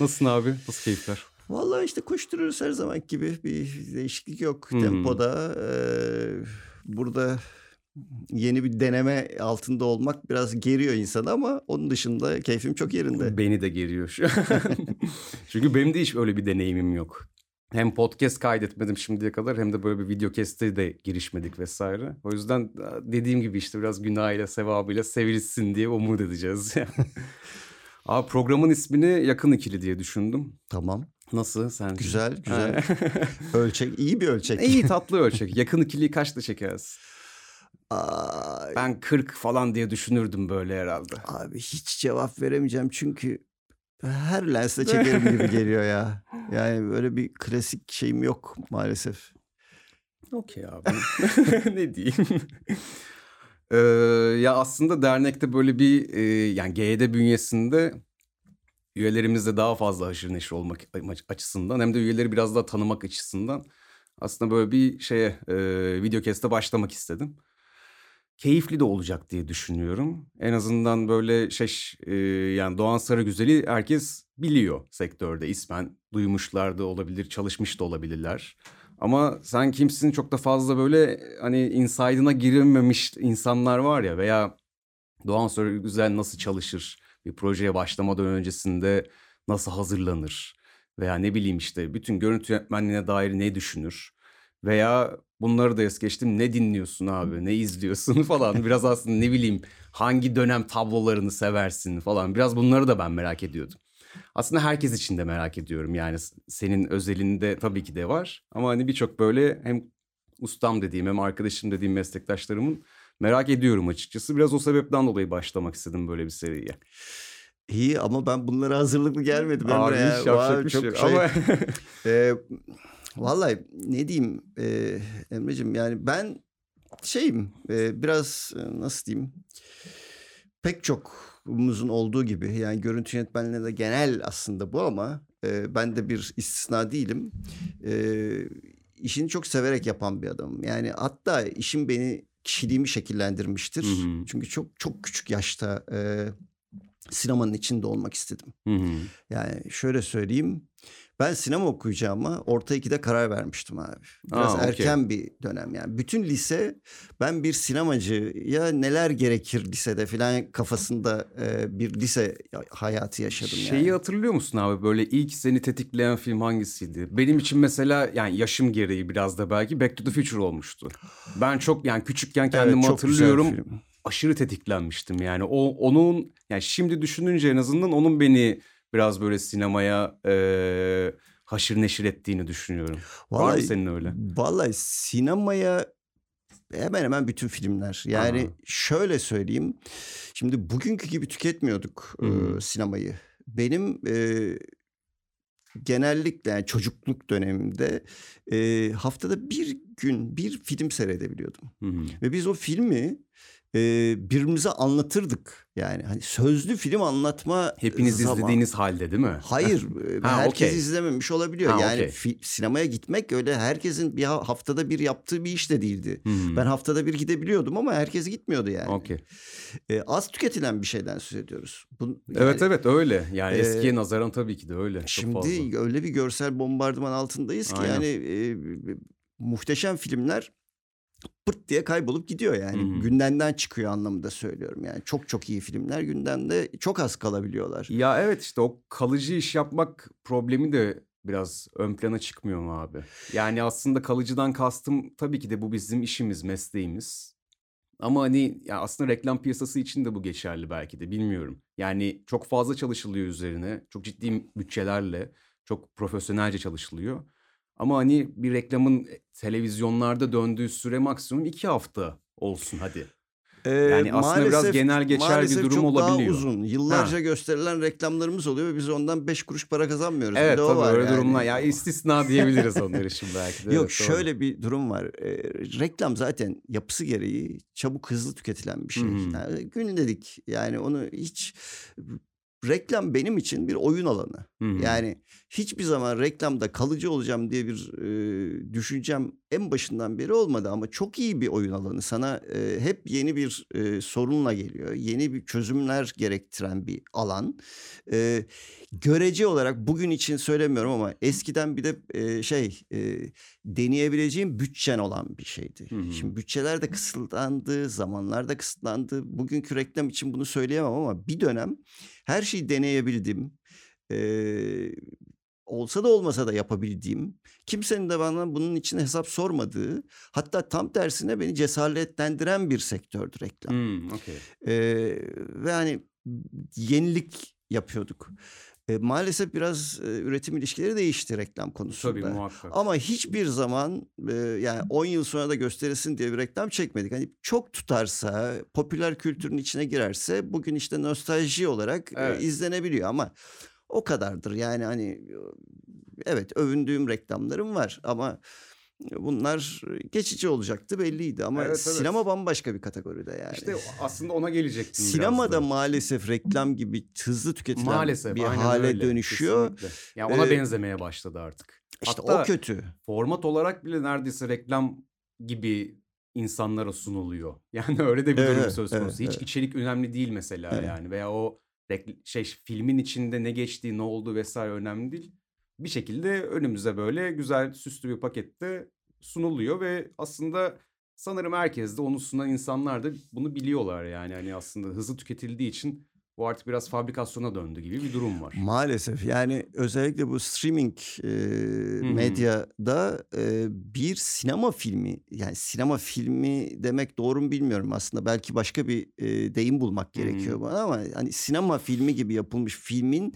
Nasılsın abi? Nasıl keyifler? Vallahi işte koşturuyoruz her zaman gibi. Bir değişiklik yok Hmm. tempoda. Ee, burada yeni bir deneme altında olmak biraz geriyor insanı ama onun dışında keyfim çok yerinde. Beni de geriyor şu. Çünkü benim de hiç öyle bir deneyimim yok. Hem podcast kaydetmedim şimdiye kadar hem de böyle bir video keste de girişmedik vesaire. O yüzden dediğim gibi işte biraz günahıyla sevabıyla sevilsin diye umut edeceğiz. Abi programın ismini yakın ikili diye düşündüm. Tamam. Nasıl sen? Güzel, güzel. ölçek, iyi bir ölçek. İyi tatlı ölçek. Yakın ikiliyi kaçta çekeriz? Aa, Ben 40 falan diye düşünürdüm böyle herhalde. abi hiç cevap veremeyeceğim çünkü her lensle çekerim gibi geliyor ya. Yani böyle bir klasik şeyim yok maalesef. Okey abi. ne diyeyim? Ee, ya aslında dernekte böyle bir e, yani GED bünyesinde üyelerimizle daha fazla haşır neşir olmak açısından hem de üyeleri biraz daha tanımak açısından aslında böyle bir şeye e, video keste başlamak istedim. Keyifli de olacak diye düşünüyorum. En azından böyle şey e, yani Doğan Sarıgüzel'i herkes biliyor sektörde ismen duymuşlar da olabilir, çalışmış da olabilirler. Ama sen kimsin çok da fazla böyle hani inside'ına girilmemiş insanlar var ya veya Doğan Sarıgüzel nasıl çalışır? Bir projeye başlamadan öncesinde nasıl hazırlanır? Veya ne bileyim işte bütün görüntü yönetmenliğine dair ne düşünür? Veya bunları da es geçtim ne dinliyorsun abi ne izliyorsun falan biraz aslında ne bileyim hangi dönem tablolarını seversin falan biraz bunları da ben merak ediyordum. Aslında herkes için de merak ediyorum yani senin özelinde tabii ki de var ama hani birçok böyle hem ustam dediğim hem arkadaşım dediğim meslektaşlarımın merak ediyorum açıkçası. Biraz o sebepten dolayı başlamak istedim böyle bir seriye. İyi ama ben bunlara hazırlıklı gelmedim Abi Emre ya. hiç yapacak Vay, bir şey çok yok. Ama Ee, vallahi ne diyeyim e, Emre'cim yani ben şeyim e, biraz e, nasıl diyeyim pek çokumuzun olduğu gibi yani görüntü yönetmenliğine de genel aslında bu ama e, ben de bir istisna değilim. E, işini çok severek yapan bir adamım. Yani hatta işim beni kişiliğimi şekillendirmiştir. Hı hı. Çünkü çok çok küçük yaşta e, sinemanın içinde olmak istedim. Hı hı. Yani şöyle söyleyeyim. Ben sinema okuyacağıma orta ikide karar vermiştim abi. Biraz Aa, okey. erken bir dönem yani. Bütün lise ben bir sinemacıya neler gerekir lisede falan kafasında e, bir lise hayatı yaşadım Şeyi yani. hatırlıyor musun abi böyle ilk seni tetikleyen film hangisiydi? Benim için mesela yani yaşım gereği biraz da belki Back to the Future olmuştu. Ben çok yani küçükken kendimi Evet, hatırlıyorum. Aşırı tetiklenmiştim yani. O onun yani şimdi düşününce en azından onun beni biraz böyle sinemaya e, haşır neşir ettiğini düşünüyorum. Var mı Vallahi- senin öyle? Vallahi sinemaya hemen hemen bütün filmler. Yani Aha. şöyle söyleyeyim. Şimdi bugünkü gibi tüketmiyorduk e, Hmm. sinemayı. Benim e, genellikle yani çocukluk dönemimde e, haftada bir gün bir film seyredebiliyordum. Hı hı. Ve biz o filmi e, birbirimize anlatırdık. Yani hani sözlü film anlatma Hepiniz zaman- izlediğiniz halde değil mi? Hayır, e, Ha, herkes okey. izlememiş olabiliyor. Ha, yani okey. fi- sinemaya gitmek öyle herkesin bir ha- haftada bir yaptığı bir iş de değildi. Hı. Ben haftada bir gidebiliyordum ama herkes gitmiyordu yani. Okey. E, az tüketilen bir şeyden söz ediyoruz. Bu, Evet yani evet öyle. Yani Ee, eskiye nazaran tabii ki de öyle. Şimdi fazla. öyle bir görsel bombardıman altındayız ki Aynen. yani e, muhteşem filmler pırt diye kaybolup gidiyor yani. Hı. Gündemden çıkıyor anlamında söylüyorum yani. Çok çok iyi filmler gündemde çok az kalabiliyorlar. Ya evet işte o kalıcı iş yapmak problemi de biraz ön plana çıkmıyor mu abi? Yani aslında kalıcıdan kastım tabii ki de bu bizim işimiz, mesleğimiz. Ama hani ya aslında reklam piyasası için de bu geçerli belki de bilmiyorum. Yani çok fazla çalışılıyor üzerine. Çok ciddi bütçelerle, çok profesyonelce çalışılıyor. Ama hani bir reklamın televizyonlarda döndüğü süre maksimum iki hafta olsun hadi. Ee, Yani aslında biraz genel geçer bir maalesef durum çok olabiliyor. daha uzun. Yıllarca gösterilen reklamlarımız oluyor ve biz ondan beş kuruş para kazanmıyoruz. Evet tabii var öyle yani. durumlar. Ya istisna diyebiliriz onlar için belki de. Yok Evet, doğru. şöyle bir durum var. Ee, reklam zaten yapısı gereği çabuk hızlı tüketilen bir şey. Hı. Yani gündelik yani onu hiç reklam benim için bir oyun alanı. Hı. Yani hiçbir zaman reklamda kalıcı olacağım diye bir e, düşüncem en başından beri olmadı ama çok iyi bir oyun alanı. Sana e, hep yeni bir e, sorunla geliyor. Yeni bir çözümler gerektiren bir alan. E, görece olarak bugün için söylemiyorum ama eskiden bir de e, şey e, deneyebileceğim bütçen olan bir şeydi. Hı hı. Şimdi bütçeler de kısıtlandı, zamanlar da kısıtlandı. Bugünkü reklam için bunu söyleyemem ama bir dönem her şeyi deneyebildim. Ee, olsa da olmasa da yapabildiğim, kimsenin de bana bunun için hesap sormadığı, hatta tam tersine beni cesaretlendiren bir sektördü reklam. Hmm, okey. Ee, ve hani yenilik yapıyorduk. Ee, maalesef biraz e, üretim ilişkileri değişti reklam konusunda. Tabii muhakkak. Ama hiçbir zaman e, yani 10 yıl sonra da gösterilsin diye bir reklam çekmedik. Hani çok tutarsa, popüler kültürün içine girerse bugün işte nostalji olarak e, Evet. izlenebiliyor ama o kadardır. Yani hani evet övündüğüm reklamlarım var ama bunlar geçici olacaktı belliydi ama Evet, evet. sinema bambaşka bir kategoride yani. İşte aslında ona gelecektim Sinemada da. maalesef reklam gibi hızlı tüketilen Maalesef bir hale öyle, dönüşüyor. kesinlikle. Yani ona Ee, benzemeye başladı artık. İşte Hatta o kötü. format olarak bile neredeyse reklam gibi insanlara sunuluyor. Yani öyle de bir durum evet, söz konusu. evet, Hiç evet. içerik önemli değil mesela Evet. yani veya o şey filmin içinde ne geçtiği, ne olduğu vesaire önemli değil. Bir şekilde önümüze böyle güzel süslü bir pakette sunuluyor ve aslında sanırım herkes de onu sunan insanlar da bunu biliyorlar yani. Hani aslında hızlı tüketildiği için bu artık biraz fabrikasyona döndü gibi bir durum var. Maalesef. Yani özellikle bu streaming e, medyada e, bir sinema filmi yani sinema filmi demek doğru mu bilmiyorum aslında. Belki başka bir e, deyim bulmak gerekiyor bana ama hani sinema filmi gibi yapılmış filmin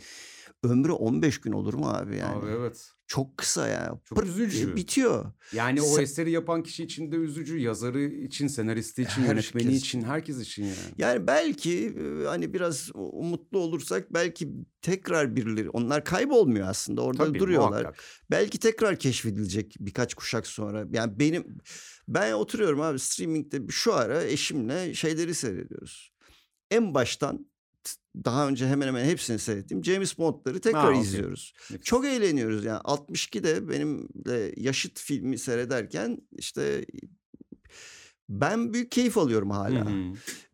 ömrü 15 gün olur mu abi yani? Abi evet. Çok kısa ya. Çok diye üzücü. Bitiyor. Yani o Sen- eseri yapan kişi için de üzücü, yazarı için, senaristi için, yönetmeni Herkes için, herkes için yani. Yani belki e, hani biraz umutlu olursak belki tekrar birileri onlar kaybolmuyor aslında orada Tabii duruyorlar. muhakkak. Belki tekrar keşfedilecek birkaç kuşak sonra. Yani benim ben oturuyorum abi streamingde şu ara eşimle şeyleri seyrediyoruz. En baştan daha önce hemen hemen hepsini seyrettim. James Bond'ları tekrar Ha, okey. izliyoruz. Nefis. Çok eğleniyoruz yani 62'de benimle yaşıt filmi seyrederken işte ben büyük keyif alıyorum hala. hı.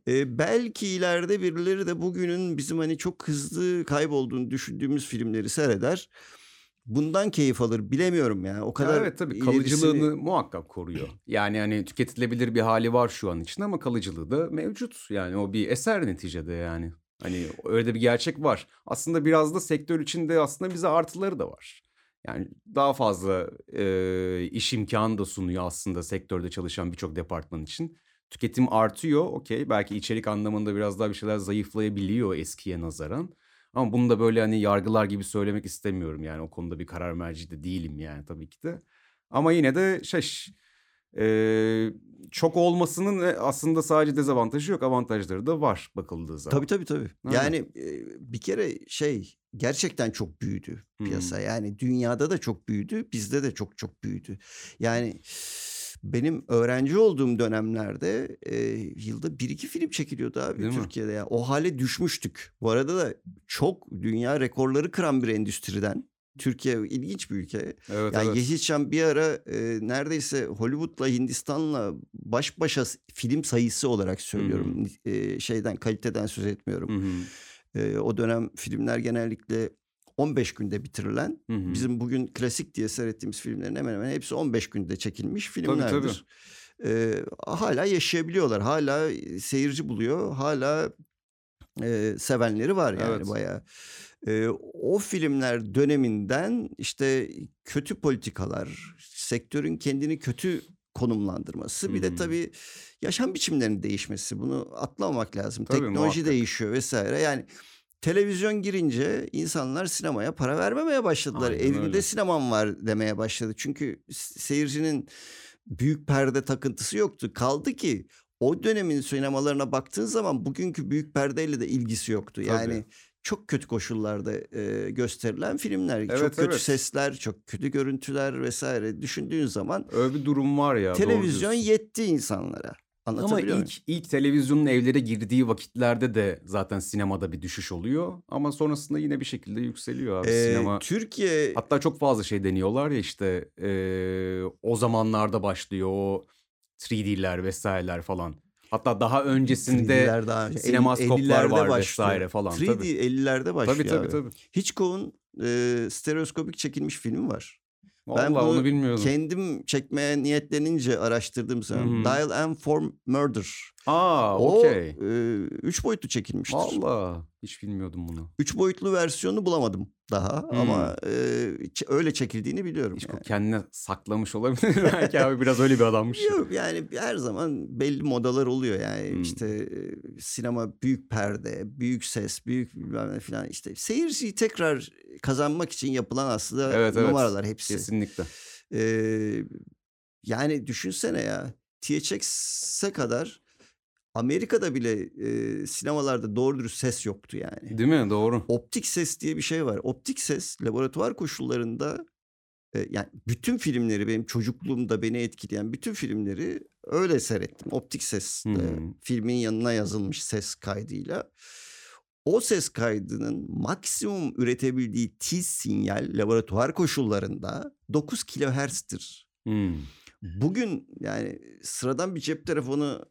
Ee, belki ileride birileri de bugünün bizim hani çok hızlı kaybolduğunu düşündüğümüz filmleri seyreder. Bundan keyif alır bilemiyorum ya. O Ya kadar evet tabii ilerisini- kalıcılığını muhakkak koruyor. Yani hani tüketilebilir bir hali var şu an için ama kalıcılığı da mevcut. Yani o bir eser neticede yani. Hani öyle de bir gerçek var. Aslında biraz da sektör içinde aslında bize artıları da var. Yani daha fazla e, iş imkanı da sunuyor aslında sektörde çalışan birçok departman için. Tüketim artıyor okey. Belki içerik anlamında biraz daha bir şeyler zayıflayabiliyor eskiye nazaran. Ama bunu da böyle hani yargılar gibi söylemek istemiyorum yani o konuda bir karar merci de değilim yani tabii ki de. Ama yine de şey e, çok olmasının e, aslında sadece dezavantajı yok avantajları da var bakıldığı zaman. Tabii tabii tabii. Aynen. Yani e, bir kere şey gerçekten çok büyüdü piyasa. Yani dünyada da çok büyüdü, bizde de çok çok büyüdü. Yani benim öğrenci olduğum dönemlerde e, yılda bir iki film çekiliyordu abi Değil mi? Türkiye'de. Yani o hale düşmüştük. Bu arada da çok dünya rekorları kıran bir endüstriden. Türkiye ilginç bir ülke. Evet Yani evet. Yeşilçam bir ara e, neredeyse Hollywood'la Hindistan'la baş başa film sayısı olarak söylüyorum. E, şeyden kaliteden söz etmiyorum. Hı hı. E, o dönem filmler genellikle 15 günde bitirilen. Hı hı. Bizim bugün klasik diye seyrettiğimiz filmlerin hemen hemen hepsi 15 günde çekilmiş tabii. filmlerdir. E, hala yaşayabiliyorlar. Hala seyirci buluyor. Hala e, sevenleri var yani Evet. bayağı. E, o filmler döneminden işte kötü politikalar, sektörün kendini kötü konumlandırması, bir de tabii yaşam biçimlerinin değişmesi. Bunu atlamamak lazım. Tabii, Teknoloji muhakkak. değişiyor vesaire. Yani televizyon girince insanlar sinemaya para vermemeye başladılar. Aynen Evimde öyle. sinemam var demeye başladı. Çünkü seyircinin büyük perde takıntısı yoktu. Kaldı ki o dönemin sinemalarına baktığın zaman bugünkü büyük perdeyle de ilgisi yoktu. Yani Tabii. Çok kötü koşullarda e, gösterilen filmler, çok Evet, kötü evet. sesler, çok kötü görüntüler vesaire düşündüğün zaman Öyle bir durum var ya. televizyon yetti insanlara. Ama muyum? ilk ilk televizyonun evlere girdiği vakitlerde de zaten sinemada bir düşüş oluyor. Ama sonrasında yine bir şekilde yükseliyor abi Ee, sinema. Türkiye Hatta çok fazla şey deniyorlar ya işte eee, o zamanlarda başlıyor o 3D'ler vesaireler falan. Hatta daha öncesinde 3D'ler daha önce. sinemaskoplar 50'lerde var başlıyor. vesaire falan. 3D Tabii 50'lerde başlıyor tabii tabii. abi. tabii. Hitchcock'un e, stereoskopik çekilmiş filmi var. Vallahi bunu onu bilmiyordum. Kendim çekmeye niyetlenince araştırdım sana. Hı. Dial M for Murder. Aa O okey. e, üç boyutlu çekilmiştir. Valla hiç bilmiyordum bunu. Üç boyutlu versiyonu bulamadım daha Hmm. ama e, öyle çekildiğini biliyorum. Hiç yani. kendine saklamış olabilir belki abi biraz öyle bir adammış. Yok yani her zaman belli modalar oluyor yani Hmm. işte sinema büyük perde, büyük ses, büyük bilmem ne falan işte seyirciyi tekrar kazanmak için yapılan aslında Evet, evet. numaralar hepsi. Kesinlikle. Ee, yani düşünsene ya THX'e kadar Amerika'da bile e, sinemalarda doğru dürüst ses yoktu yani. Değil mi? Doğru. Optik ses diye bir şey var. Optik ses laboratuvar koşullarında e, yani bütün filmleri benim çocukluğumda beni etkileyen bütün filmleri öyle seyrettim. Optik ses e, Hmm. filmin yanına yazılmış ses kaydıyla. O ses kaydının maksimum üretebildiği tiz sinyal laboratuvar koşullarında 9 kilohertz'tir. Hmm. Bugün yani sıradan bir cep telefonu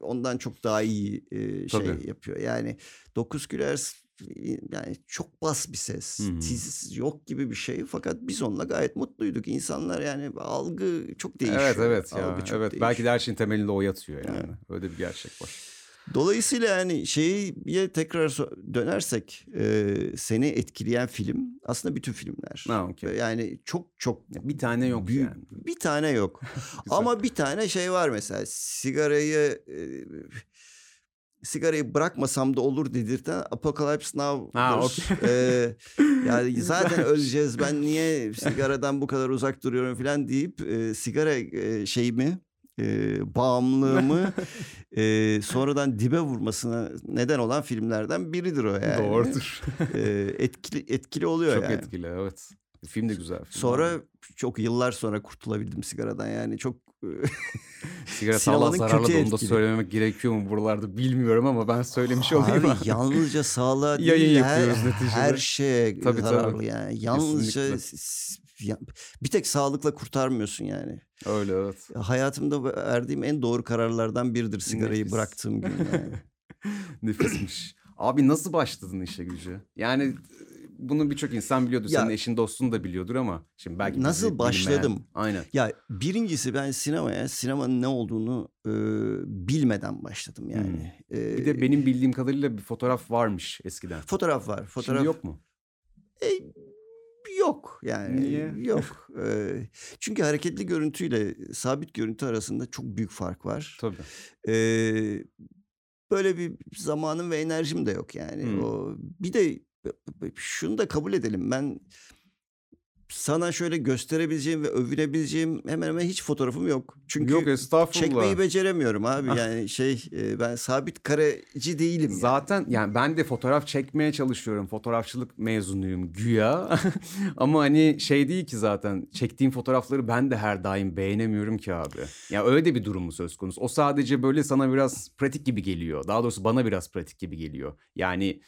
ondan çok daha iyi şey Tabii. yapıyor. Yani 9 kilohertz e, yani çok bas bir ses. Tiz yok gibi bir şey. Fakat biz onunla gayet mutluyduk. İnsanlar yani algı çok değişiyor. Evet evet ya. Algı çok Evet belki değişiyor. de her şeyin temelinde o yatıyor yani. Evet. Öyle bir gerçek var. Dolayısıyla yani şeye tekrar dönersek e, seni etkileyen film aslında bütün filmler. Ha okey. Yani çok çok Bir tane yok büyük yani. bir tane yok. Ama bir tane şey var mesela sigarayı e, sigarayı bırakmasam da olur dedirten Apocalypse Now. Ha, okey. E, yani zaten öleceğiz ben niye sigaradan bu kadar uzak duruyorum falan deyip e, sigara e, şeyimi e, bağımlılığımı e, sonradan dibe vurmasına neden olan filmlerden biridir o yani. Doğrudur. E, etkili etkili oluyor Çok yani. etkili evet. Film de güzel. Film Sonra abi. çok yıllar sonra kurtulabildim sigaradan yani çok e, sigara sağlığa zararlı da onu da söylemek gerekiyor mu buralarda bilmiyorum ama ben söylemiş olayım. Abi yalnızca sağlığa değil Yayın her, neticede. her şeye Tabii, zararlı tabii. yani. Yalnızca Kesinlikle. ya- bir tek sağlıkla kurtarmıyorsun yani. Öyle evet. Hayatımda verdiğim en doğru kararlardan biridir sigarayı Nefis. bıraktığım gün yani. Nefismiş. Abi nasıl başladın işe gücü? Yani e, bunu birçok insan biliyordur. Ya- Senin eşin dostun da biliyordur ama şimdi belki Nasıl bilmeyen- başladım? Aynen. ya birincisi ben sinemaya sinemanın ne olduğunu e, bilmeden başladım yani. E, Hmm. Bir de benim bildiğim kadarıyla bir fotoğraf varmış eskiden. fotoğraf var. Fotoğraf Şimdi yok mu? E, yok yani Niye? yok. E, çünkü hareketli görüntüyle sabit görüntü arasında çok büyük fark var. Tabii. E, böyle bir zamanım ve enerjim de yok yani. Hmm. O bir de şunu da kabul edelim. Ben sana şöyle gösterebileceğim ve övünebileceğim hemen hemen hiç fotoğrafım yok. Çünkü yok estağfurullah. çekmeyi beceremiyorum abi. Yani şey e, ben sabit kareci değilim. yani. Zaten yani ben de fotoğraf çekmeye çalışıyorum. Fotoğrafçılık mezunuyum güya. Ama hani şey değil ki zaten çektiğim fotoğrafları ben de her daim beğenemiyorum ki abi. Ya öyle de bir durumu söz konusu. O sadece böyle sana biraz pratik gibi geliyor. Daha doğrusu bana biraz pratik gibi geliyor. Yani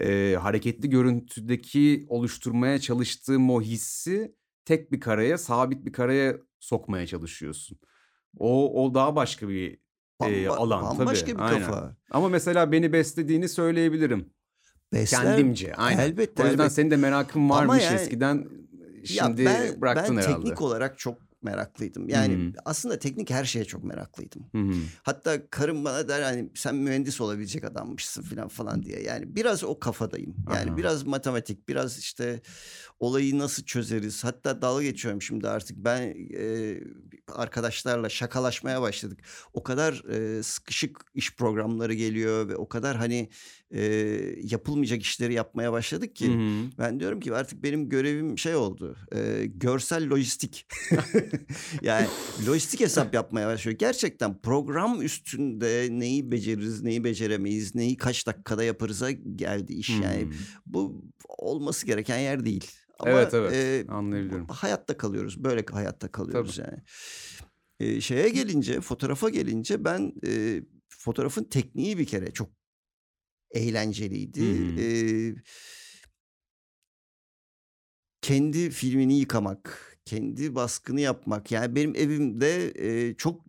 e, hareketli görüntüdeki oluşturmaya çalıştığım o hissi tek bir kareye, sabit bir kareye sokmaya çalışıyorsun. O o daha başka bir e, Bamba- alan Bambaşka tabii. bir aynen. kafa. Ama mesela beni beslediğini söyleyebilirim. Besler, Kendimce. Aynen. elbette, o yüzden elbette. senin de merakın Ama varmış yani- eskiden. Şimdi ya ben, bıraktın ben herhalde. teknik olarak çok meraklıydım. Yani Hı hı. aslında teknik her şeye çok meraklıydım. Hı hı. Hatta karım bana der hani sen mühendis olabilecek adammışsın falan falan diye. Yani biraz o kafadayım. Yani Aha. biraz matematik, biraz işte olayı nasıl çözeriz. Hatta dalga geçiyorum şimdi artık. Ben e, arkadaşlarla şakalaşmaya başladık. O kadar e, sıkışık iş programları geliyor ve o kadar hani e, yapılmayacak işleri yapmaya başladık ki. Hı hı. Ben diyorum ki artık benim görevim şey oldu. e, görsel lojistik. yani lojistik hesap yapmaya başlıyor. Gerçekten program üstünde neyi beceririz, neyi beceremeyiz, neyi kaç dakikada yaparız'a geldi iş. Yani Hmm. bu olması gereken yer değil. Ama Evet, evet. e, Anlayabiliyorum. hayatta kalıyoruz. Böyle hayatta kalıyoruz yani. E, şeye gelince, fotoğrafa gelince ben e, fotoğrafın tekniği bir kere çok eğlenceliydi. Hımm. E, kendi filmini yıkamak, kendi baskını yapmak. Yani benim evimde e, çok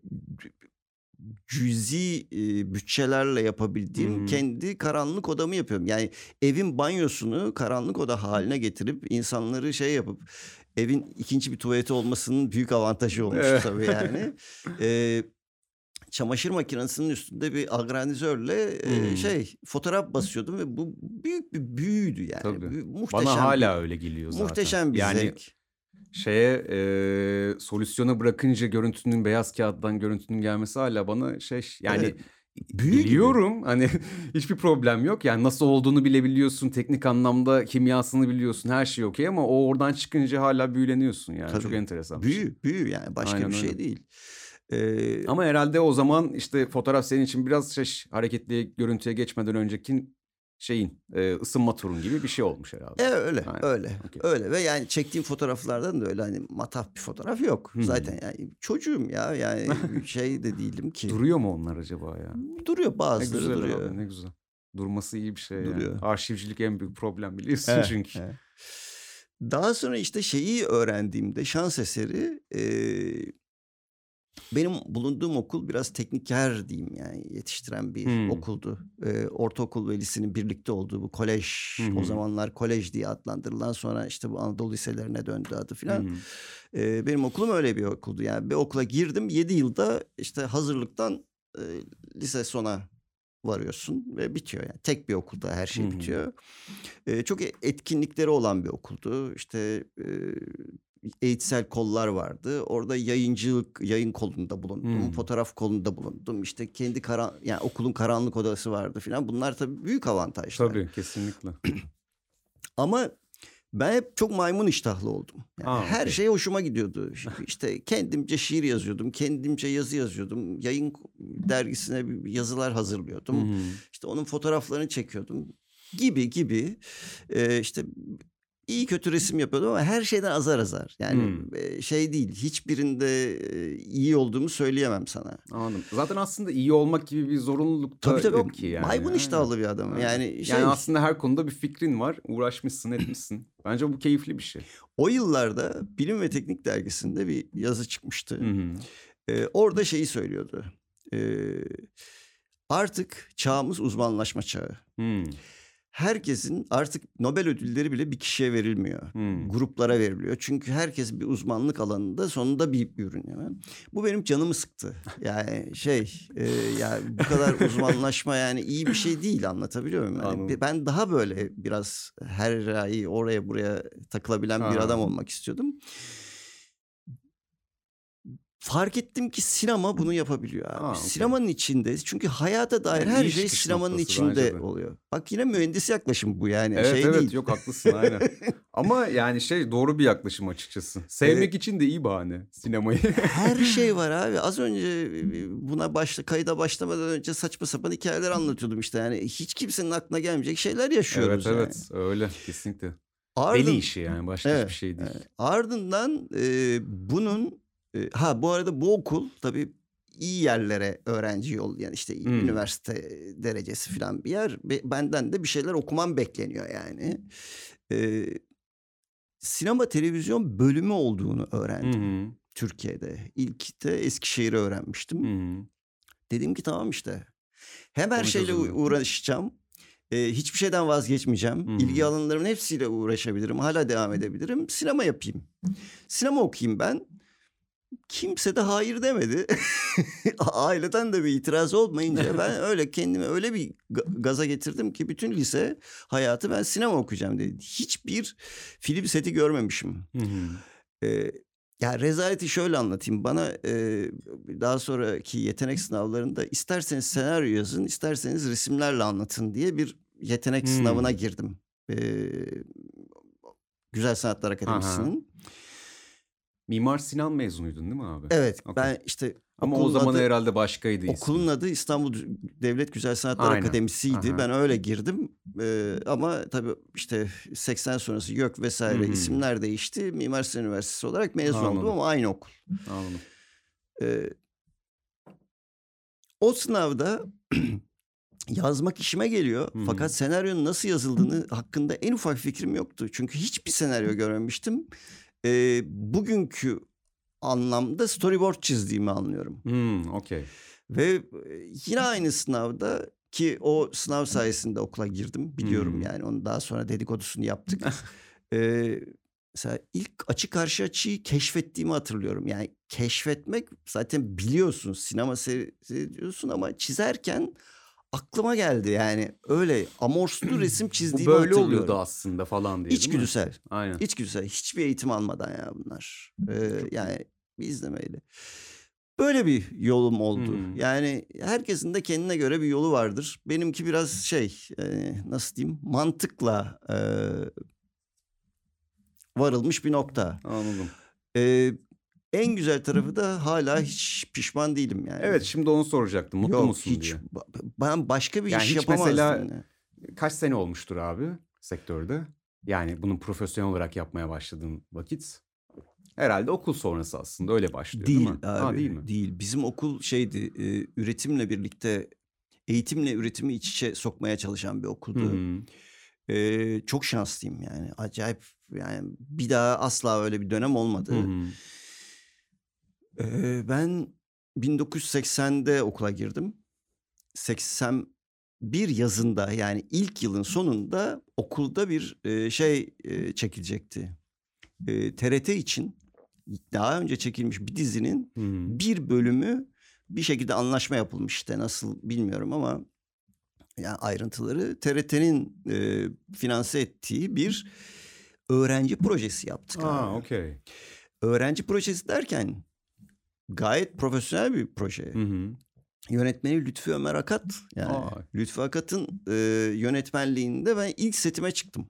cüzi e, bütçelerle yapabildiğim hı. kendi karanlık odamı yapıyorum. Yani evin banyosunu karanlık oda haline getirip insanları şey yapıp evin ikinci bir tuvaleti olmasının büyük avantajı olmuş Evet. tabii yani. E, çamaşır makinesinin üstünde bir agranizörle e, Hımm. şey fotoğraf basıyordum ve bu büyük bir büyüydü yani. Tabii. Bana Muhteşem bir hâlâ öyle geliyor zaten. muhteşem bir Yani zevk. Şeye, eee, solüsyona bırakınca görüntünün beyaz kağıttan görüntünün gelmesi hâlâ bana şey yani Evet. Büyü gibi. biliyorum hani hiçbir problem yok. Yani nasıl olduğunu bilebiliyorsun, teknik anlamda kimyasını biliyorsun, her şey okay ama o oradan çıkınca hâlâ büyüleniyorsun yani. Çok Tabii. enteresan bir şey. Büyü, büyü yani başka Aynen bir öyle. şey değil. Ee, Ama herhâlde o zaman işte fotoğraf senin için biraz şey hareketli görüntüye geçmeden önceki şeyin, eee, ısınma turun gibi bir şey olmuş herhâlde. e, öyle, Aynen. öyle, Okay. öyle ve yani çektiğim fotoğraflardan da öyle hani matah bir fotoğraf yok. Hımm. Zaten yani çocuğum ya yani şey de değilim ki. Duruyor mu onlar acaba ya? Duruyor Ne bazıları güzel duruyor. abi, ne güzel. Durması iyi bir şey yani. Duruyor. Arşivcilik en büyük problem biliyorsun Evet, çünkü. evet. Daha sonra işte şeyi öğrendiğimde şans eseri eee, benim bulunduğum okul biraz tekniker diyeyim yani yetiştiren bir Hımm. okuldu. Eee, ortaokul ve lisenin birlikte olduğu bu kolej Hı o zamanlar kolej diye adlandırılan sonra işte bu Anadolu liselerine döndü adı filan. hı. Eee, benim okulum öyle bir okuldu yani bir okula girdim 7 yılda işte hazırlıktan eee, lise sona varıyorsun ve bitiyor yani. Tek bir okulda her şey bitiyor. Eee, çok e- etkinlikleri olan bir okuldu. İşte eee, eğitsel kollar vardı. Orada yayıncılık, yayın kolunda bulundum. Hımm. Fotoğraf kolunda bulundum. İşte kendi karan yani okulun karanlık odası vardı filan. Bunlar tabii büyük avantajlar. Tabii kesinlikle. Ama ben hep çok maymun iştahlı oldum. Yani A, her okay. şey hoşuma gidiyordu. İşte kendimce şiir yazıyordum, kendimce yazı yazıyordum. Yayın dergisine yazılar hazırlıyordum. hı. İşte onun fotoğraflarını çekiyordum. Gibi gibi. Ee, işte iyi kötü resim yapıyordum ama her şeyden azar azar. Yani Hımm. e, şey değil. Hiçbirinde e, iyi olduğumu söyleyemem sana. Anladım. Zaten aslında iyi olmak gibi bir zorunluluk Tabii da tabii. yok ki yani. Maymun iştahlı bir adamım. Yani şey Yani aslında her konuda bir fikrin var. Uğraşmışsın, etmişsin. Bence bu keyifli bir şey. o yıllarda Bilim ve Teknik dergisinde bir yazı çıkmıştı. Hı. Ee, orada şeyi söylüyordu. Ee, artık çağımız uzmanlaşma çağı. Hımm. Herkesin artık Nobel ödülleri bile bir kişiye verilmiyor. Hımm. Gruplara veriliyor. Çünkü herkes bir uzmanlık alanında sonunda bir ürünüyor. Bu benim canımı sıktı. Yani şey e, yani bu kadar uzmanlaşma yani iyi bir şey değil anlatabiliyor muyum? Yani Anladım. ben daha böyle biraz her ay oraya buraya takılabilen bir Ha. adam olmak istiyordum. Fark ettim ki sinema bunu yapabiliyor abi. Ha, okey. Sinemanın içinde çünkü hayata dair Yani her şey sinemanın içinde oluyor. Bak yine mühendis yaklaşım bu yani Evet şey evet değil. yok haklısın aynen. Ama yani şey doğru bir yaklaşım açıkçası. Sevmek için de iyi bahane sinemayı. Her şey var abi. Az önce buna başla kayda başlamadan önce saçma sapan hikayeler anlatıyordum işte. Yani hiç kimsenin aklına gelmeyecek şeyler evet yaşıyoruz yani. evet öyle kesinlikle. Ardın- Deli işi yani başka Evet, hiçbir şey değil. evet. Ardından e, bunun e, ha bu arada bu okul tabii iyi yerlere öğrenci yol yani işte Hmm. üniversite derecesi falan bir yer. Be- Benden de bir şeyler okumam bekleniyor yani. E, sinema televizyon bölümü olduğunu öğrendim hı. Türkiye'de. İlk de Eskişehir'i öğrenmiştim. Hı. Dedim ki tamam işte. Hem her Konu şeyle çözülüyor. uğraşacağım. Ee, hiçbir şeyden vazgeçmeyeceğim. Hı. İlgi alanlarımın hepsiyle uğraşabilirim. Hala devam edebilirim. Sinema yapayım. Sinema okuyayım ben. Kimse de hayır demedi. Aileden de bir itiraz olmayınca ben öyle kendimi öyle bir ga- gaza getirdim ki bütün lise hayatı ben sinema okuyacağım dedi. Hiçbir film seti görmemişim. Ee, ya rezaleti şöyle anlatayım. Bana e, daha sonraki yetenek sınavlarında isterseniz senaryo yazın, isterseniz resimlerle anlatın diye bir yetenek Hmm. sınavına girdim. Ee, Güzel Sanatlar Akademisi'nin. Mimar Sinan mezunuydun değil mi abi? Evet, Okey. ben işte Ama o zaman adı- herhalde başkaydı ismi. Okulun adı İstanbul Devlet Güzel Sanatlar Aynen. Akademisi'ydi. Aha. Ben öyle girdim. Ee, ama tabii işte 80 sonrası YÖK vesaire Hı hı. isimler değişti. Mimar Sinan Üniversitesi olarak mezun Anladım. oldum ama aynı okul. Anladım. Ee, o sınavda yazmak işime geliyor. Hı hı. Fakat senaryonun nasıl yazıldığını hakkında en ufak fikrim yoktu. Çünkü hiçbir senaryo görmemiştim. Ee, bugünkü anlamda storyboard çizdiğimi anlıyorum. Hmm, okey. Ve e, yine aynı sınavda ki o sınav sayesinde okula girdim biliyorum Hmm. yani onu daha sonra dedikodusunu yaptık. Ee, mesela ilk açı karşı açıyı keşfettiğimi hatırlıyorum. Yani keşfetmek zaten biliyorsun sinema seyrediyorsun ama çizerken aklıma geldi yani öyle amorslu resim çizdiğimi böyle hatırlıyorum. oluyordu aslında falan diye? İçgüdüsel. Aynen. İçgüdüsel. Hiçbir eğitim almadan ya bunlar. Ee, yani bir izlemeyle. Böyle bir yolum oldu. Hmm. Yani herkesin de kendine göre bir yolu vardır. Benimki biraz şey e, nasıl diyeyim mantıkla e, varılmış bir nokta. Anladım. E, en güzel tarafı da hala hiç pişman değilim yani. Evet şimdi onu soracaktım. Mutlu Yok musun hiç. diye. Ben başka bir Yani iş hiç yapamazdım. mesela- yani. Kaç sene olmuştur abi sektörde? Yani bunu profesyonel olarak yapmaya başladığın vakit. Herhalde okul sonrası aslında öyle başlıyor değil, Değil mi? abi. Ha, değil mi? Değil. Bizim okul şeydi e, üretimle birlikte eğitimle üretimi iç içe sokmaya çalışan bir okuldu. hı. E, çok şanslıyım yani. Acayip yani bir daha asla öyle bir dönem olmadı. Hı hı. E, ben 1980'de okula girdim. 81 yazında yani ilk yılın sonunda okulda bir e, şey e, çekilecekti. E, TRT için daha önce çekilmiş bir dizinin hı. bir bölümü bir şekilde anlaşma yapılmış işte nasıl bilmiyorum ama yani ayrıntıları TRT'nin e, finanse ettiği bir öğrenci projesi yaptık. Aa, okey. Öğrenci projesi derken gayet profesyonel bir proje. Hı hı. Yönetmeni Lütfü Ömer Akat. Yani Aa. Lütfü Akat'ın e, yönetmenliğinde ben ilk setime çıktım.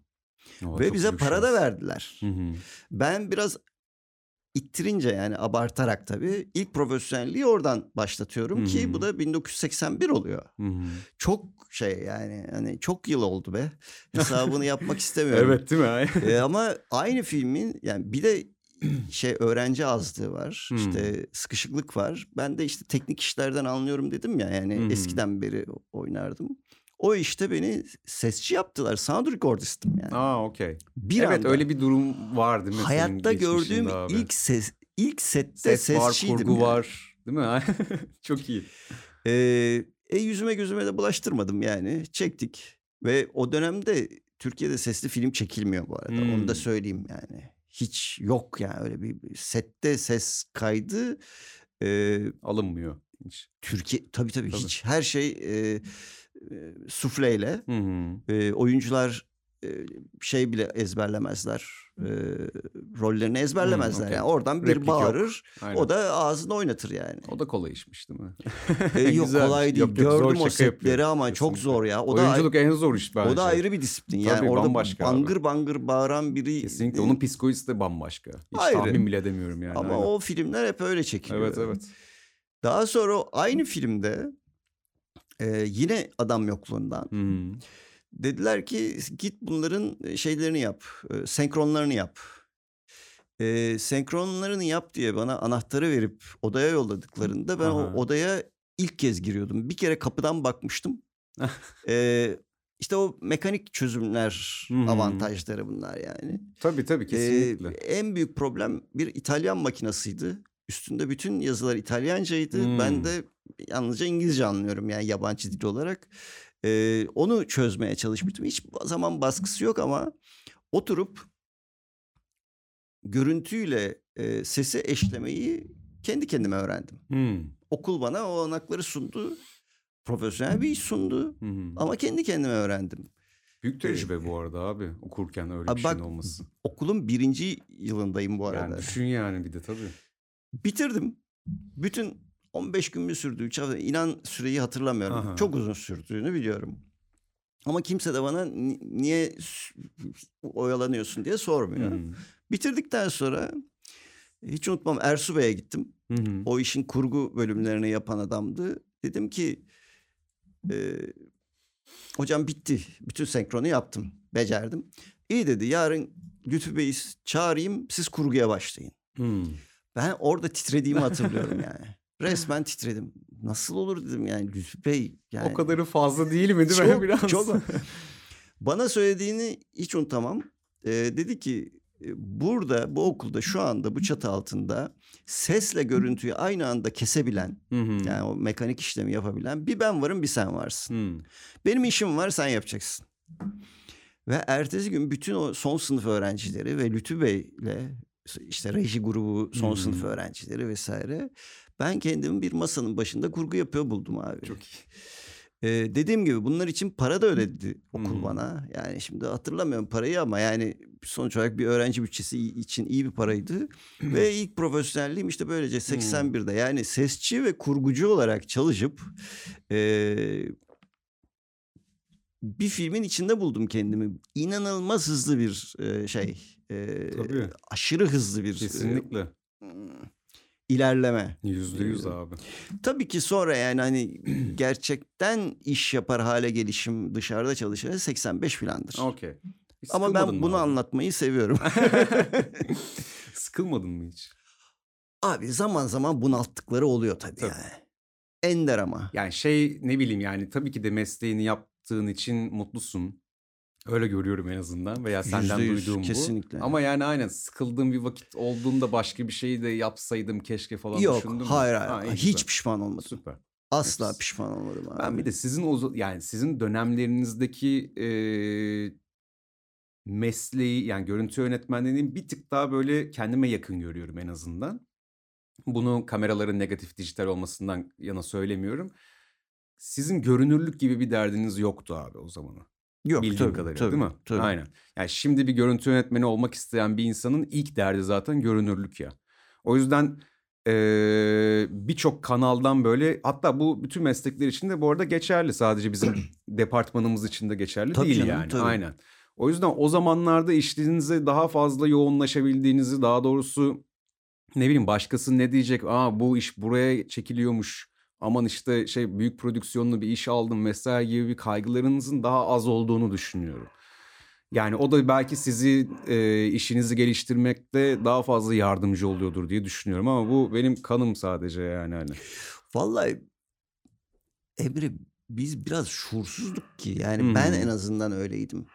Aa, Ve bize para da verdiler. Hı hı. Ben biraz ittirince yani abartarak tabii ilk profesyonelliği oradan başlatıyorum ki Hı bu da 1981 oluyor. Hı hı. Çok şey yani hani çok yıl oldu be. Hesabını yapmak istemiyorum. Evet değil mi? Ee, ama aynı filmin yani bir de şey öğrenci azlığı var. Hmm. İşte sıkışıklık var. Ben de işte teknik işlerden anlıyorum dedim ya yani Hmm. eskiden beri oynardım. O işte beni sesçi yaptılar. Sound recordistim yani. Aa okey. Evet anda. öyle bir durum var değil mi? Hayatta gördüğüm abi? ilk ses ilk sette ses var, kurgu yani. var. Değil mi? Çok iyi. Ee, e yüzüme gözüme de bulaştırmadım yani. Çektik ve o dönemde Türkiye'de sesli film çekilmiyor bu arada. Onu da Hmm. söyleyeyim yani. Hiç yok yani öyle bir sette ses kaydı. Ee, Alınmıyor hiç. Türkiye tabii, tabii Tabii. hiç her şey e, e, sufleyle. Hı hı. E, oyuncular e, şey bile ezberlemezler. E, rollerini ezberlemezler. okey. Yani oradan bir Replik bağırır. O da ağzını oynatır yani. O da kolay işmiş değil mi? E, yok Güzelmiş. kolay değil. Yok, yok, Gördüm o setleri ama çok Kesinlikle. zor ya. O da Oyunculuk en zor iş bence. o da ayrı bir disiplin. Yani Tabii, orada bambaşka abi. bangır bangır bağıran biri Kesinlikle. Onun psikolojisi de bambaşka. Hiç Ayrı. tahmin bile edemiyorum yani. ama aynen. o filmler hep öyle çekiliyor. Evet evet. Daha sonra aynı filmde e, yine adam yokluğundan Hı. Dediler ki git bunların şeylerini yap, e, senkronlarını yap. E, senkronlarını yap diye bana anahtarı verip odaya yolladıklarında ben Aha. o odaya ilk kez giriyordum. Bir kere kapıdan bakmıştım. e, işte o mekanik çözümler avantajları bunlar yani. Tabii tabii Ee, kesinlikle. en büyük problem bir İtalyan makinasıydı. Üstünde bütün yazılar İtalyancaydı. Hmm. Ben de yalnızca İngilizce anlıyorum yani yabancı dil olarak. Ee, onu çözmeye çalışmıştım. Hiç zaman baskısı yok ama oturup görüntüyle e, sesi eşlemeyi kendi kendime öğrendim. Hı. Okul bana o olanakları sundu. Profesyonel bir iş sundu. Hı. Ama kendi kendime öğrendim. Büyük tecrübe bu arada abi. Okurken öyle Abi bir bak, şeyin olması. Okulun birinci yılındayım bu arada. Yani düşün yani bir de tabii. Bitirdim. Bütün 15 gün mü sürdü? 3 hafta. İnan süreyi hatırlamıyorum. Aha. Çok uzun sürdüğünü biliyorum. Ama kimse de bana ni- niye oyalanıyorsun diye sormuyor. Hı. Bitirdikten sonra hiç unutmam Ersu Bey'e gittim. Hı. O işin kurgu bölümlerini yapan adamdı. Dedim ki e, hocam bitti. Bütün senkronu yaptım. Becerdim. İyi dedi yarın Lütfü Bey'i çağırayım siz kurguya başlayın. Hı. Ben orada titrediğimi hatırlıyorum yani. Resmen titredim. Nasıl olur dedim yani Lütfü Bey. Yani O kadarı fazla değil mi değil mi? çok, Biraz. çok. Bana söylediğini hiç unutamam. Ee, dedi ki "E, burada bu okulda şu anda bu çatı altında sesle görüntüyü aynı anda kesebilen Hı hı. yani o mekanik işlemi yapabilen bir ben varım bir sen varsın. Hı. Benim işim var sen yapacaksın. Ve ertesi gün bütün o son sınıf öğrencileri ve Lütfü Bey'le işte reji grubu son Hmm. sınıf öğrencileri vesaire ben kendimi bir masanın başında kurgu yapıyor buldum abi. Çok iyi. Ee, dediğim gibi bunlar için para da ödedi okul Hmm. bana. Yani şimdi hatırlamıyorum parayı ama yani sonuç olarak bir öğrenci bütçesi için iyi bir paraydı. ve ilk profesyonelliğim işte böylece 81'de yani sesçi ve kurgucu olarak çalışıp eee, bir filmin içinde buldum kendimi. İnanılmaz hızlı bir eee, şey. eee, Tabii. aşırı hızlı bir Kesinlikle. İlerleme. Yüzde yüz abi. Tabii ki sonra yani hani gerçekten iş yapar hale gelişim dışarıda çalışır 85 filandır. Okey. Ama ben bunu abi? anlatmayı seviyorum. Sıkılmadın mı hiç? Abi zaman zaman bunalttıkları oluyor tabii, Tabii. yani. Ender ama. Yani şey ne bileyim yani tabii ki de mesleğini yaptığın için mutlusun. Öyle görüyorum en azından veya senden Yüzde yüz, duyduğum kesinlikle. bu. Ama yani aynen sıkıldığım bir vakit olduğunda başka bir şey de yapsaydım keşke falan Yok düşündün mü? hayır Ha, hayır. iyi, Hiç güzel. pişman olmadım. Süper. Asla Nefis. pişman olmadım abi. Ben bir de sizin o yani sizin dönemlerinizdeki e, mesleği yani görüntü yönetmenliğinin bir tık daha böyle kendime yakın görüyorum en azından. Bunu kameraların negatif dijital olmasından yana söylemiyorum. Sizin görünürlük gibi bir derdiniz yoktu abi o zamanı. Yok Bildiğim tabii, kadarıyla tabii, değil mi? Tabii. Aynen. Yani şimdi bir görüntü yönetmeni olmak isteyen bir insanın ilk derdi zaten görünürlük ya. O yüzden eee, birçok kanaldan böyle hatta bu bütün meslekler için de bu arada geçerli. Sadece bizim departmanımız için de geçerli Tabii değil canım, yani. tabii. Aynen. O yüzden o zamanlarda işlerinize daha fazla yoğunlaşabildiğinizi daha doğrusu ne bileyim başkası ne diyecek? Aa bu iş buraya çekiliyormuş. Aman işte şey büyük prodüksiyonlu bir iş aldım vesaire gibi bir kaygılarınızın daha az olduğunu düşünüyorum. Yani o da belki sizi e, işinizi geliştirmekte daha fazla yardımcı oluyordur diye düşünüyorum ama bu benim kanım sadece yani hani. Vallahi Emre biz biraz şuursuzduk ki. Yani Hı ben en azından öyleydim.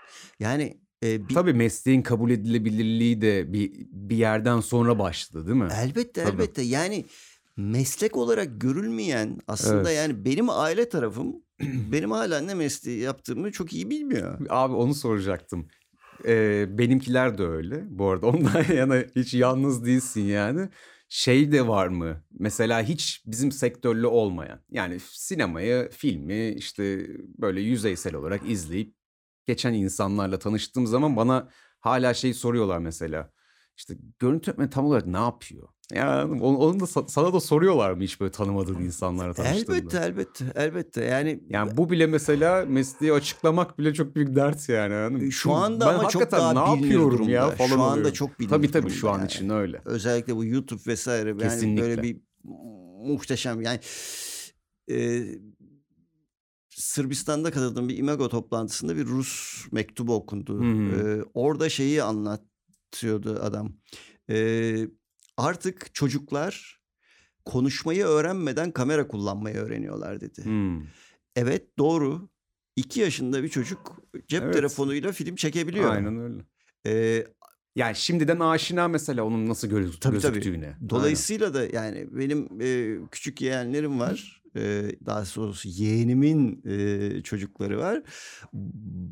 Yani e, bir, Tabii mesleğin kabul edilebilirliği de bir bir yerden sonra başladı değil mi? elbette Tabii. elbette yani meslek olarak görülmeyen aslında Evet. yani benim aile tarafım benim hala ne mesleği yaptığımı çok iyi bilmiyor. Abi onu soracaktım. Ee, benimkiler de öyle. Bu arada ondan yana hiç yalnız değilsin yani. Şey de var mı? Mesela hiç bizim sektörlü olmayan. Yani sinemayı, filmi işte böyle yüzeysel olarak izleyip geçen insanlarla tanıştığım zaman bana hala şey soruyorlar mesela. İşte görüntü yönetmeni tam olarak ne yapıyor? Yani onu, da sa- sana da soruyorlar mı hiç böyle tanımadığın insanlarla tanıştığında? Elbette elbette elbette yani Yani bu bile mesela mesleği açıklamak bile çok büyük dert yani. şu anda ben ama çok daha ne yapıyorum durumda. ya falan Şu anda oluyorum. çok bilinir Tabii tabii şu an yani. için öyle. özellikle bu YouTube vesaire yani Kesinlikle. böyle bir muhteşem yani e, Sırbistan'da katıldığım bir Imago toplantısında bir Rus mektubu okundu. Hı hı. E, orada şeyi anlatıyordu adam. E, artık çocuklar konuşmayı öğrenmeden kamera kullanmayı öğreniyorlar dedi. Hmm. Evet doğru. İki yaşında bir çocuk cep Evet. telefonuyla film çekebiliyor. Aynen öyle. E, Yani şimdiden aşina mesela onun nasıl göz, Tabii, tabii. gözüktüğüne. Dolayısıyla da yani benim e, küçük yeğenlerim var. E, daha doğrusu yeğenimin e, çocukları var.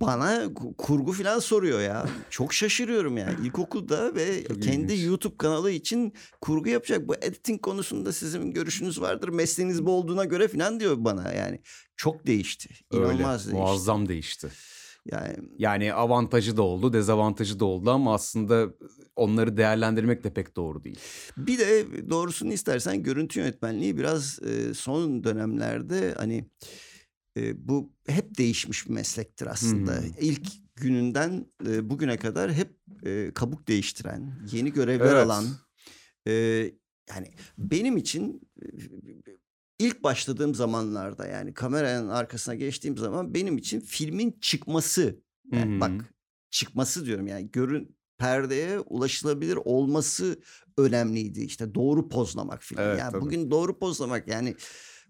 Bana ku- kurgu falan soruyor ya. Çok şaşırıyorum yani. İlkokulda ve Çok kendi ilginç. YouTube kanalı için kurgu yapacak. Bu editing konusunda sizin görüşünüz vardır. Mesleğiniz bu olduğuna göre falan diyor bana yani. Çok değişti. Öyle. İnanılmaz değişti. Muazzam değişti. Yani Yani avantajı da oldu, dezavantajı da oldu ama aslında onları değerlendirmek de pek doğru değil. Bir de doğrusunu istersen görüntü yönetmenliği biraz e, son dönemlerde hani e, bu hep değişmiş bir meslektir aslında. Hmm. İlk gününden e, bugüne kadar hep e, kabuk değiştiren, yeni görevler Evet. alan. e, yani benim için ilk başladığım zamanlarda yani kameranın arkasına geçtiğim zaman benim için filmin çıkması yani Hı hı. bak çıkması diyorum yani görün perdeye ulaşılabilir olması önemliydi. İşte doğru pozlamak filan. Evet, yani tabii. bugün doğru pozlamak yani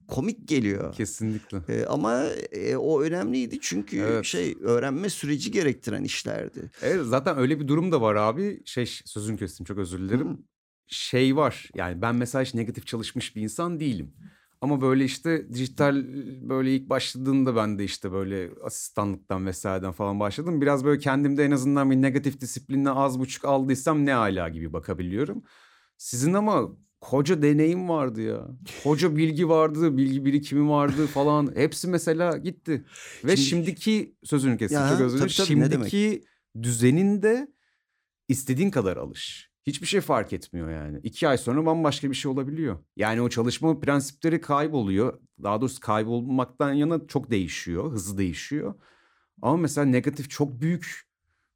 komik geliyor. Kesinlikle. E, ama e, o önemliydi çünkü Evet. şey öğrenme süreci gerektiren işlerdi. Evet, zaten öyle bir durum da var abi. Şey sözünü kestim çok özür dilerim. Hı. Şey var yani ben mesela hiç negatif çalışmış bir insan değilim. Ama böyle işte dijital böyle ilk başladığında ben de işte böyle asistanlıktan vesaireden falan başladım. Biraz böyle kendimde en azından bir negatif disiplinle az buçuk aldıysam ne ala gibi bakabiliyorum. Sizin ama koca deneyim vardı ya. Koca bilgi vardı, bilgi birikimi vardı falan. Hepsi mesela gitti. Ve Şimdi- şimdiki sözünü kestim Ya, çok özür dilerim. Şimdiki düzeninde istediğin kadar alış. Hiçbir şey fark etmiyor yani. İki ay sonra bambaşka bir şey olabiliyor. Yani o çalışma prensipleri kayboluyor. Daha doğrusu kaybolmaktan yana çok değişiyor. Hızlı değişiyor. Ama mesela negatif çok büyük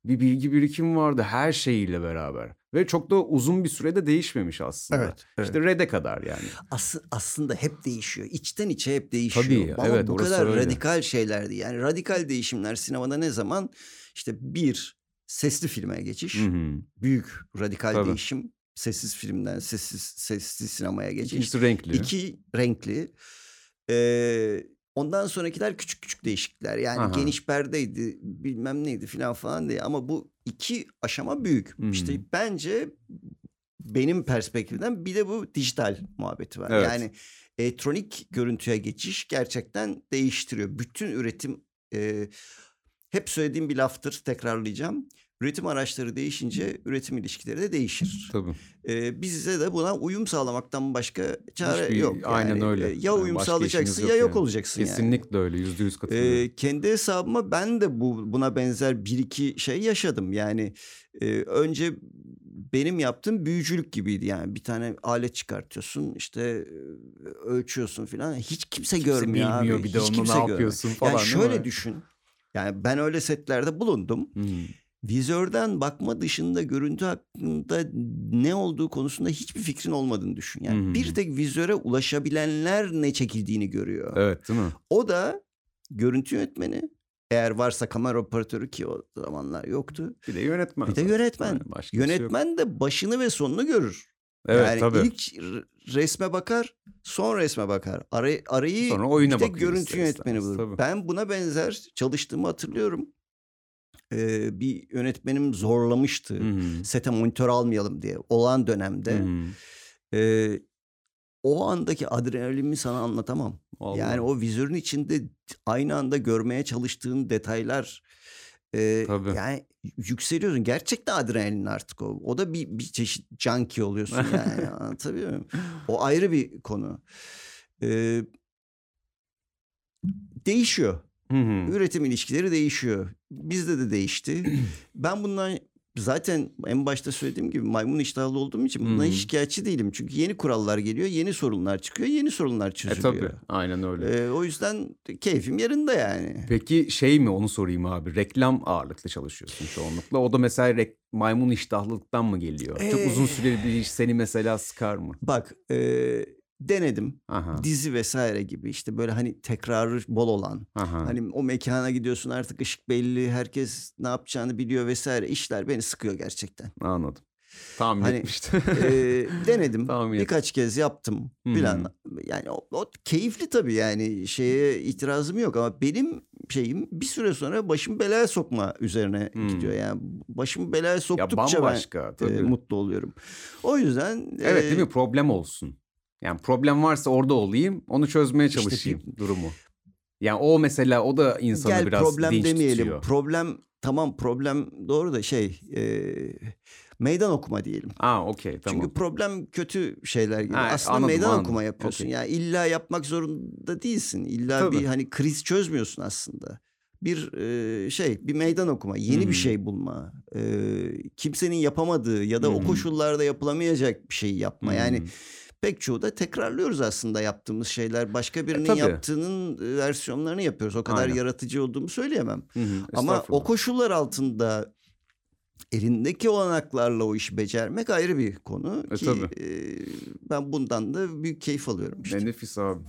bir bilgi birikimi vardı her şeyiyle beraber. Ve çok da uzun bir sürede değişmemiş aslında. İşte red'e kadar yani. As- aslında hep değişiyor. İçten içe hep değişiyor. Tabii, Ama evet, bu kadar öyle. radikal şeylerdi. Yani radikal değişimler sinemada ne zaman? İşte bir sesli filme geçiş. Hı hı. Büyük radikal Tabii. değişim. Sessiz filmden sessiz sesli sinemaya geçiş. İkincisi renkli. İki renkli. Ee, ondan sonrakiler küçük küçük değişiklikler. Yani Aha. geniş perdeydi bilmem neydi filan falan diye. Ama bu iki aşama büyük. Hı hı. İşte bence benim perspektifimden bir de bu dijital muhabbeti var. Evet. Yani elektronik görüntüye geçiş gerçekten değiştiriyor. Bütün üretim e, hep söylediğim bir laftır tekrarlayacağım. Üretim araçları değişince üretim ilişkileri de değişir. Tabii. Ee, bize de buna uyum sağlamaktan başka çare Hiçbir- yok. aynen Yani, öyle. e, Ya Yani uyum sağlayacaksın işiniz ya yok yok yani. olacaksın yani. Kesinlikle öyle. Yüzde yüz katılıyorum. Ee, kendi hesabıma ben de bu buna benzer bir iki şey yaşadım. Yani e, önce benim yaptığım büyücülük gibiydi. Yani bir tane alet çıkartıyorsun işte e, ölçüyorsun falan. Hiç kimse, Kimse görmüyor abi. bilmiyor bir de Hiç onu ne görmüyor. yapıyorsun falan. Yani şöyle düşün. Yani ben öyle setlerde bulundum. Hı. Vizörden bakma dışında görüntü hakkında ne olduğu konusunda hiçbir fikrin olmadığını düşün. Yani hı. bir tek vizöre ulaşabilenler ne çekildiğini görüyor. Evet değil mi? O da görüntü yönetmeni eğer varsa kamera operatörü ki o zamanlar yoktu. Bir de yönetmen. Bir de yönetmen. Yani şey yok. Yönetmen de başını ve sonunu görür. Evet yani tabii. ilk resme bakar, son resme bakar. Arayı, arayı Sonra oyuna bir tek görüntü yönetmeni bulur. tabii. Ben buna benzer çalıştığımı hatırlıyorum. Ee, bir yönetmenim zorlamıştı. Hı. Sete monitör almayalım diye. Olan dönemde. Ee, o andaki adrenalimi sana anlatamam. Vallahi. Yani o vizörün içinde aynı anda görmeye çalıştığın detaylar e, Tabii. yani yükseliyorsun. Gerçekten adrenalin artık o. O da bir, bir çeşit junkie oluyorsun yani. Anlatabiliyor muyum? O ayrı bir konu. Ee, değişiyor. Hı hı. Üretim ilişkileri değişiyor. Bizde de değişti. ben bundan zaten en başta söylediğim gibi maymun iştahlı olduğum için bundan hiç şikayetçi değilim. Çünkü yeni kurallar geliyor, yeni sorunlar çıkıyor, yeni sorunlar E çözülüyor. tabii. Aynen öyle. Ee, o yüzden keyfim yerinde yani. Peki şey mi onu sorayım abi. Reklam ağırlıklı çalışıyorsun çoğunlukla. O da mesela rek- maymun iştahlılıktan mı geliyor? Çok Ee. uzun süreli bir iş seni mesela sıkar mı? Bak e, denedim. Aha. Dizi vesaire gibi işte böyle hani tekrarı bol olan. Aha. Hani o mekana gidiyorsun artık ışık belli. Herkes ne yapacağını biliyor vesaire. İşler beni sıkıyor gerçekten. Anladım. Tahmin Hani, etmiştim. Ee, denedim. Tahmin. Birkaç kez yaptım filan. Yani o, o keyifli tabii yani şeye itirazım yok ama benim şeyim bir süre sonra başımı belaya sokma üzerine Hmm. gidiyor. Yani başımı belaya ya soktukça ben bambaşka e, tabii. mutlu oluyorum. O yüzden Evet e, değil mi? Problem olsun. Yani problem varsa orada olayım, onu çözmeye İşte çalışayım durumu. Yani o mesela o da insanı Gel biraz problem dinç demeyelim. tutuyor. Problem tamam problem doğru da şey e, meydan okuma diyelim. Aa okey tamam. Çünkü problem kötü şeyler gibi. Ha, Aslında anladım, meydan anladım. okuma yapıyorsun. Okey. Yani illa yapmak zorunda değilsin. İlla Tabii. bir hani kriz çözmüyorsun aslında. Bir e, şey, bir meydan okuma, yeni Hmm. bir şey bulma. E, kimsenin yapamadığı ya da o Hmm. koşullarda yapılamayacak bir şey yapma. Hmm. Yani pek çoğu da tekrarlıyoruz aslında yaptığımız şeyler. Başka birinin E, tabii. yaptığının e, versiyonlarını yapıyoruz. O kadar Aynen. yaratıcı olduğumu söyleyemem. Hı hı, Ama o koşullar altında elindeki olanaklarla o işi becermek ayrı bir konu E, ki tabii. e, ben bundan da büyük keyif alıyorum işte. Ne nefis abi.